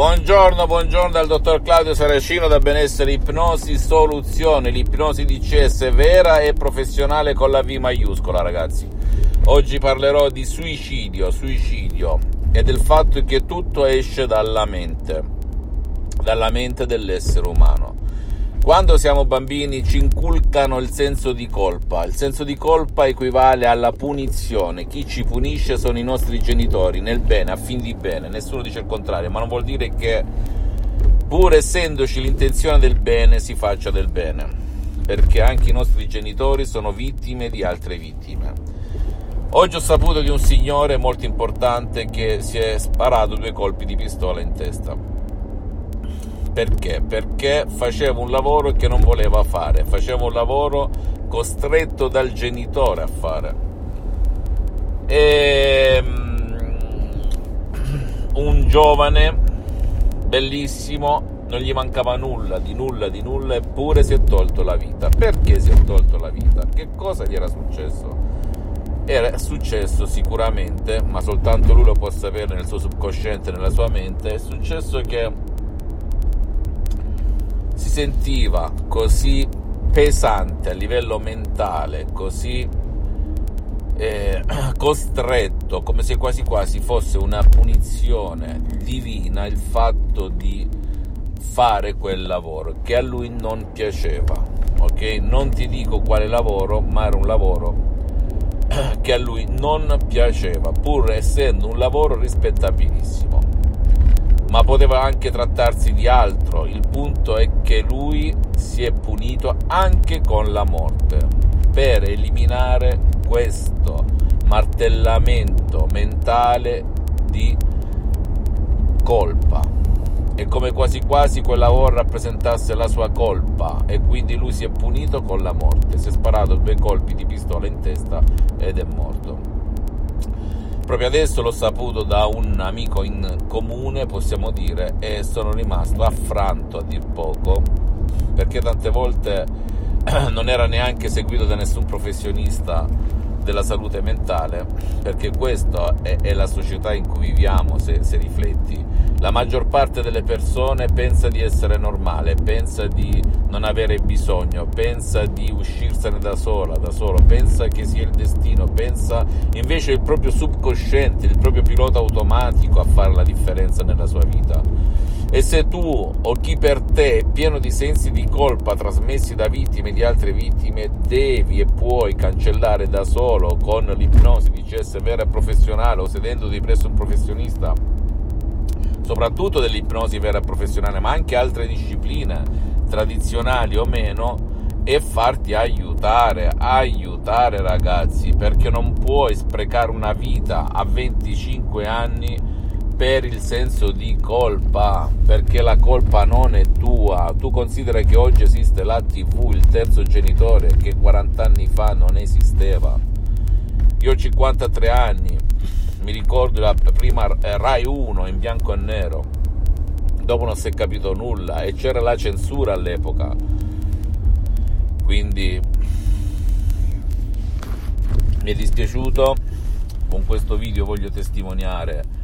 Buongiorno, buongiorno dal dottor Claudio Saracino da Benessere Ipnosi Soluzione, l'ipnosi di CS vera e professionale con la V maiuscola ragazzi. Oggi parlerò di suicidio, suicidio e del fatto che tutto esce dalla mente, dalla mente dell'essere umano. Quando siamo bambini ci inculcano il senso di colpa. Il senso di colpa equivale alla punizione. Chi ci punisce sono i nostri genitori, nel bene, a fin di bene. Nessuno dice il contrario, ma non vuol dire che pur essendoci l'intenzione del bene si faccia del bene. Perché anche i nostri genitori sono vittime di altre vittime. Oggi ho saputo di un signore molto importante che si è sparato due colpi di pistola in testa perché? Perché facevo un lavoro che non voleva fare, facevo un lavoro costretto dal genitore a fare. E, um, un giovane bellissimo, non gli mancava nulla, di nulla, di nulla, eppure si è tolto la vita. Perché si è tolto la vita? Che cosa gli era successo? Era successo sicuramente, ma soltanto lui lo può sapere nel suo subconsciente, nella sua mente, è successo che sentiva così pesante a livello mentale, così eh, costretto, come se quasi quasi fosse una punizione divina il fatto di fare quel lavoro che a lui non piaceva. Ok? Non ti dico quale lavoro, ma era un lavoro che a lui non piaceva, pur essendo un lavoro rispettabilissimo ma poteva anche trattarsi di altro. Il punto è che lui si è punito anche con la morte per eliminare questo martellamento mentale di colpa. È come quasi quasi quel lavoro rappresentasse la sua colpa e quindi lui si è punito con la morte. Si è sparato due colpi di pistola in testa ed è morto proprio adesso l'ho saputo da un amico in comune, possiamo dire, e sono rimasto affranto a dir poco, perché tante volte non era neanche seguito da nessun professionista della salute mentale, perché questa è, è la società in cui viviamo, se, se, rifletti. La maggior parte delle persone pensa di essere normale, pensa di non avere bisogno, pensa di uscirsene da sola, da solo, pensa che sia il destino, pensa invece il proprio subconsciente, il proprio pilota automatico a fare la differenza nella sua vita. E se tu o chi per te è pieno di sensi di colpa trasmessi da vittime di altre vittime, devi e puoi cancellare da solo con l'ipnosi di CS vera e professionale o sedendoti presso un professionista, soprattutto dell'ipnosi vera e professionale, ma anche altre discipline tradizionali o meno, e farti aiutare, aiutare ragazzi, perché non puoi sprecare una vita a 25 anni per il senso di colpa, perché la colpa non è tua. Tu considera che oggi esiste la TV, il terzo genitore, che 40 anni fa non esisteva. Io ho 53 anni, mi ricordo la prima Rai 1 in bianco e nero, dopo non si è capito nulla e c'era la censura all'epoca. Quindi mi è dispiaciuto, con questo video voglio testimoniare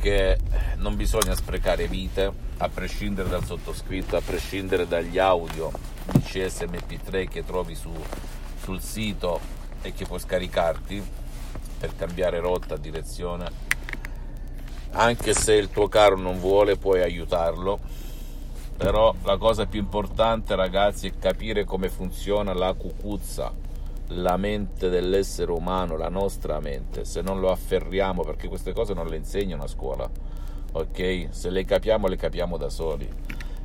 che non bisogna sprecare vite, a prescindere dal sottoscritto, a prescindere dagli audio di CSMP3 che trovi su, sul sito e che puoi scaricarti per cambiare rotta, direzione. Anche se il tuo caro non vuole, puoi aiutarlo. Però la cosa più importante, ragazzi, è capire come funziona la cucuzza la mente dell'essere umano, la nostra mente, se non lo afferriamo, perché queste cose non le insegnano a scuola, ok? Se le capiamo, le capiamo da soli.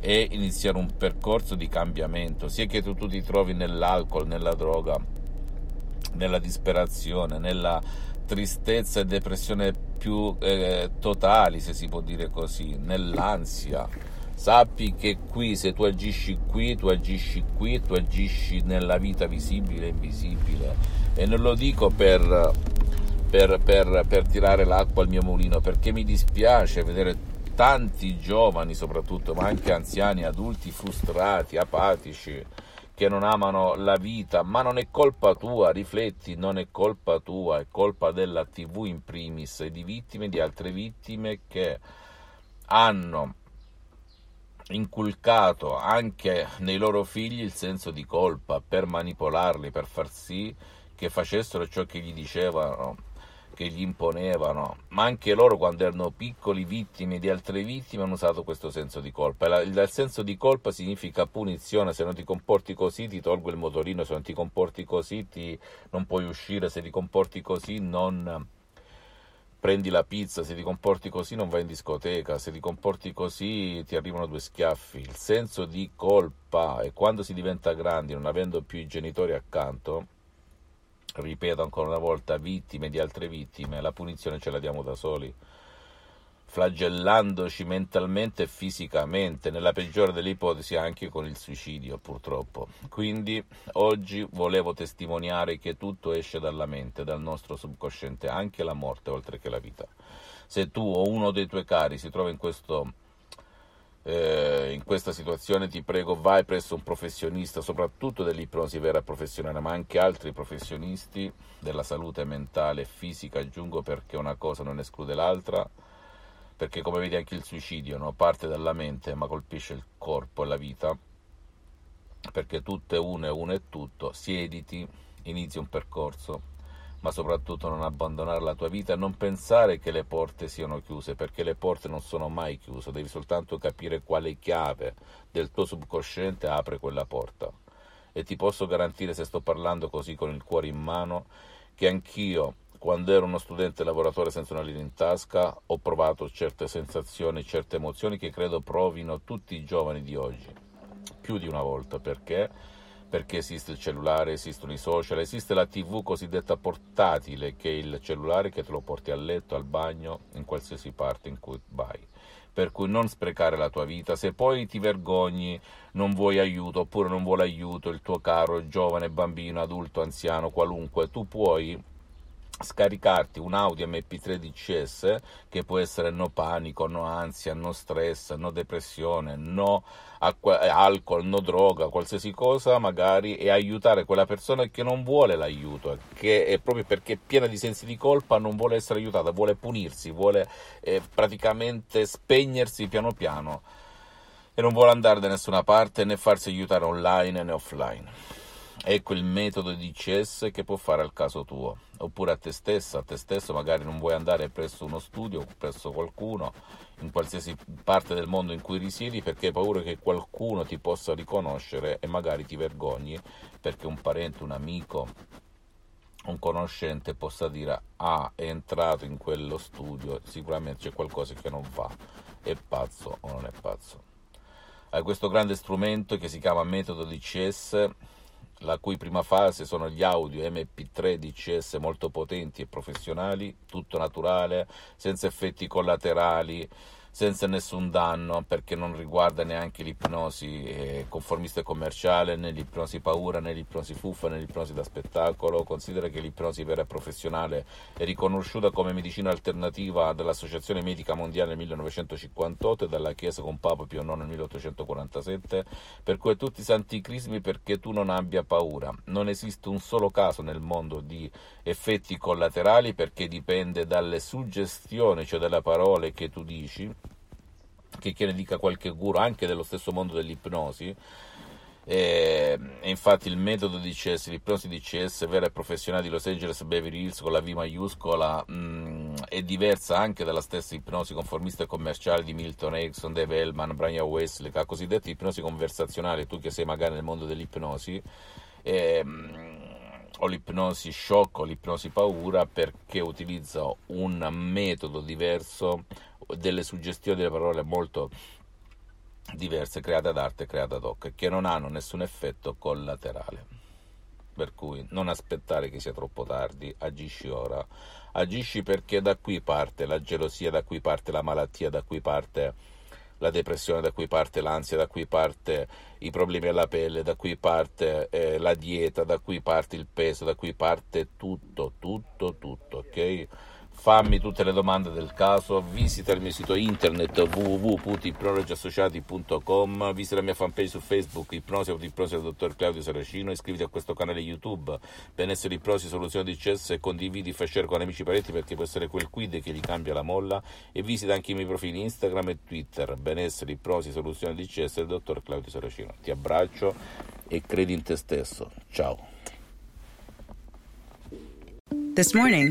E iniziare un percorso di cambiamento, sia che tu, tu ti trovi nell'alcol, nella droga, nella disperazione, nella tristezza e depressione più eh, totali, se si può dire così, nell'ansia. Sappi che qui, se tu agisci qui, tu agisci qui, tu agisci nella vita visibile e invisibile. E non lo dico per, per, per, per tirare l'acqua al mio mulino, perché mi dispiace vedere tanti giovani soprattutto, ma anche anziani, adulti frustrati, apatici, che non amano la vita, ma non è colpa tua, rifletti, non è colpa tua, è colpa della TV in primis e di vittime di altre vittime che hanno inculcato anche nei loro figli il senso di colpa per manipolarli, per far sì che facessero ciò che gli dicevano che gli imponevano, ma anche loro quando erano piccoli vittime di altre vittime hanno usato questo senso di colpa. Il, il senso di colpa significa punizione, se non ti comporti così ti tolgo il motorino, se non ti comporti così ti, non puoi uscire, se ti comporti così non prendi la pizza, se ti comporti così non vai in discoteca, se ti comporti così ti arrivano due schiaffi. Il senso di colpa e quando si diventa grandi non avendo più i genitori accanto ripeto ancora una volta, vittime di altre vittime, la punizione ce la diamo da soli, flagellandoci mentalmente e fisicamente, nella peggiore delle ipotesi anche con il suicidio purtroppo. Quindi oggi volevo testimoniare che tutto esce dalla mente, dal nostro subconsciente, anche la morte oltre che la vita. Se tu o uno dei tuoi cari si trova in questo eh, in questa situazione ti prego vai presso un professionista, soprattutto dell'ipnosi vera professionale, ma anche altri professionisti della salute mentale e fisica, aggiungo perché una cosa non esclude l'altra, perché come vedi anche il suicidio no? parte dalla mente ma colpisce il corpo e la vita, perché tutto è uno e uno è tutto, siediti, inizi un percorso ma soprattutto non abbandonare la tua vita, non pensare che le porte siano chiuse, perché le porte non sono mai chiuse, devi soltanto capire quale chiave del tuo subconsciente apre quella porta. E ti posso garantire, se sto parlando così con il cuore in mano, che anch'io, quando ero uno studente lavoratore senza una linea in tasca, ho provato certe sensazioni, certe emozioni che credo provino tutti i giovani di oggi, più di una volta, perché? Perché esiste il cellulare, esistono i social, esiste la tv cosiddetta portatile, che è il cellulare che te lo porti a letto, al bagno, in qualsiasi parte in cui vai. Per cui non sprecare la tua vita, se poi ti vergogni, non vuoi aiuto oppure non vuole aiuto il tuo caro giovane, bambino, adulto, anziano, qualunque, tu puoi scaricarti un audio MP3 DCS che può essere no panico, no ansia, no stress, no depressione, no alcol, no droga, qualsiasi cosa magari e aiutare quella persona che non vuole l'aiuto, che è proprio perché è piena di sensi di colpa non vuole essere aiutata, vuole punirsi, vuole eh, praticamente spegnersi piano piano e non vuole andare da nessuna parte né farsi aiutare online né offline. Ecco il metodo di DCS che può fare al caso tuo, oppure a te stessa, a te stesso magari non vuoi andare presso uno studio, presso qualcuno, in qualsiasi parte del mondo in cui risiedi perché hai paura che qualcuno ti possa riconoscere e magari ti vergogni perché un parente, un amico, un conoscente possa dire ah è entrato in quello studio, sicuramente c'è qualcosa che non va, è pazzo o non è pazzo. Hai questo grande strumento che si chiama metodo DCS la cui prima fase sono gli audio MP3 DCS molto potenti e professionali, tutto naturale, senza effetti collaterali, senza nessun danno perché non riguarda neanche l'ipnosi eh, conformista e commerciale, né l'ipnosi paura, né l'ipnosi fuffa, né l'ipnosi da spettacolo. Considera che l'ipnosi vera e professionale è riconosciuta come medicina alternativa dall'Associazione Medica Mondiale nel 1958 e dalla Chiesa con Papa Pio IX nel 1847, per cui tutti i santi crismi perché tu non abbia paura. Non esiste un solo caso nel mondo di effetti collaterali perché dipende dalle suggestioni, cioè dalle parole che tu dici che, che ne dica qualche guru anche dello stesso mondo dell'ipnosi. E, e infatti il metodo di CS, l'ipnosi di CS vera e professionale di Los Angeles Beverly Hills con la V maiuscola mh, mm, è diversa anche dalla stessa ipnosi conformista e commerciale di Milton Erickson, Dave Hellman, Brian Wesley, la cosiddetta ipnosi conversazionale, tu che sei magari nel mondo dell'ipnosi. E, mh, o l'ipnosi shock o l'ipnosi paura perché utilizza un metodo diverso delle suggestioni delle parole molto diverse create ad arte e create ad hoc che non hanno nessun effetto collaterale. Per cui non aspettare che sia troppo tardi agisci ora. Agisci perché da qui parte la gelosia, da qui parte la malattia, da qui parte la depressione, da cui parte l'ansia, da cui parte i problemi alla pelle, da cui parte eh, la dieta, da cui parte il peso, da cui parte tutto, tutto, tutto, ok? Fammi tutte le domande del caso, visita il mio sito internet www.ipnologiassociati.com, visita la mia fanpage su Facebook, Ipnosi Autoipnosi del dottor Claudio Saracino, iscriviti a questo canale YouTube, Benessere Ipnosi Soluzione di Cesso e condividi, fai con amici e parenti perché può essere quel quid che gli cambia la molla e visita anche i miei profili Instagram e Twitter, Benessere Ipnosi Soluzione di Cesso del dottor Claudio Saracino. Ti abbraccio e credi in te stesso. Ciao. This morning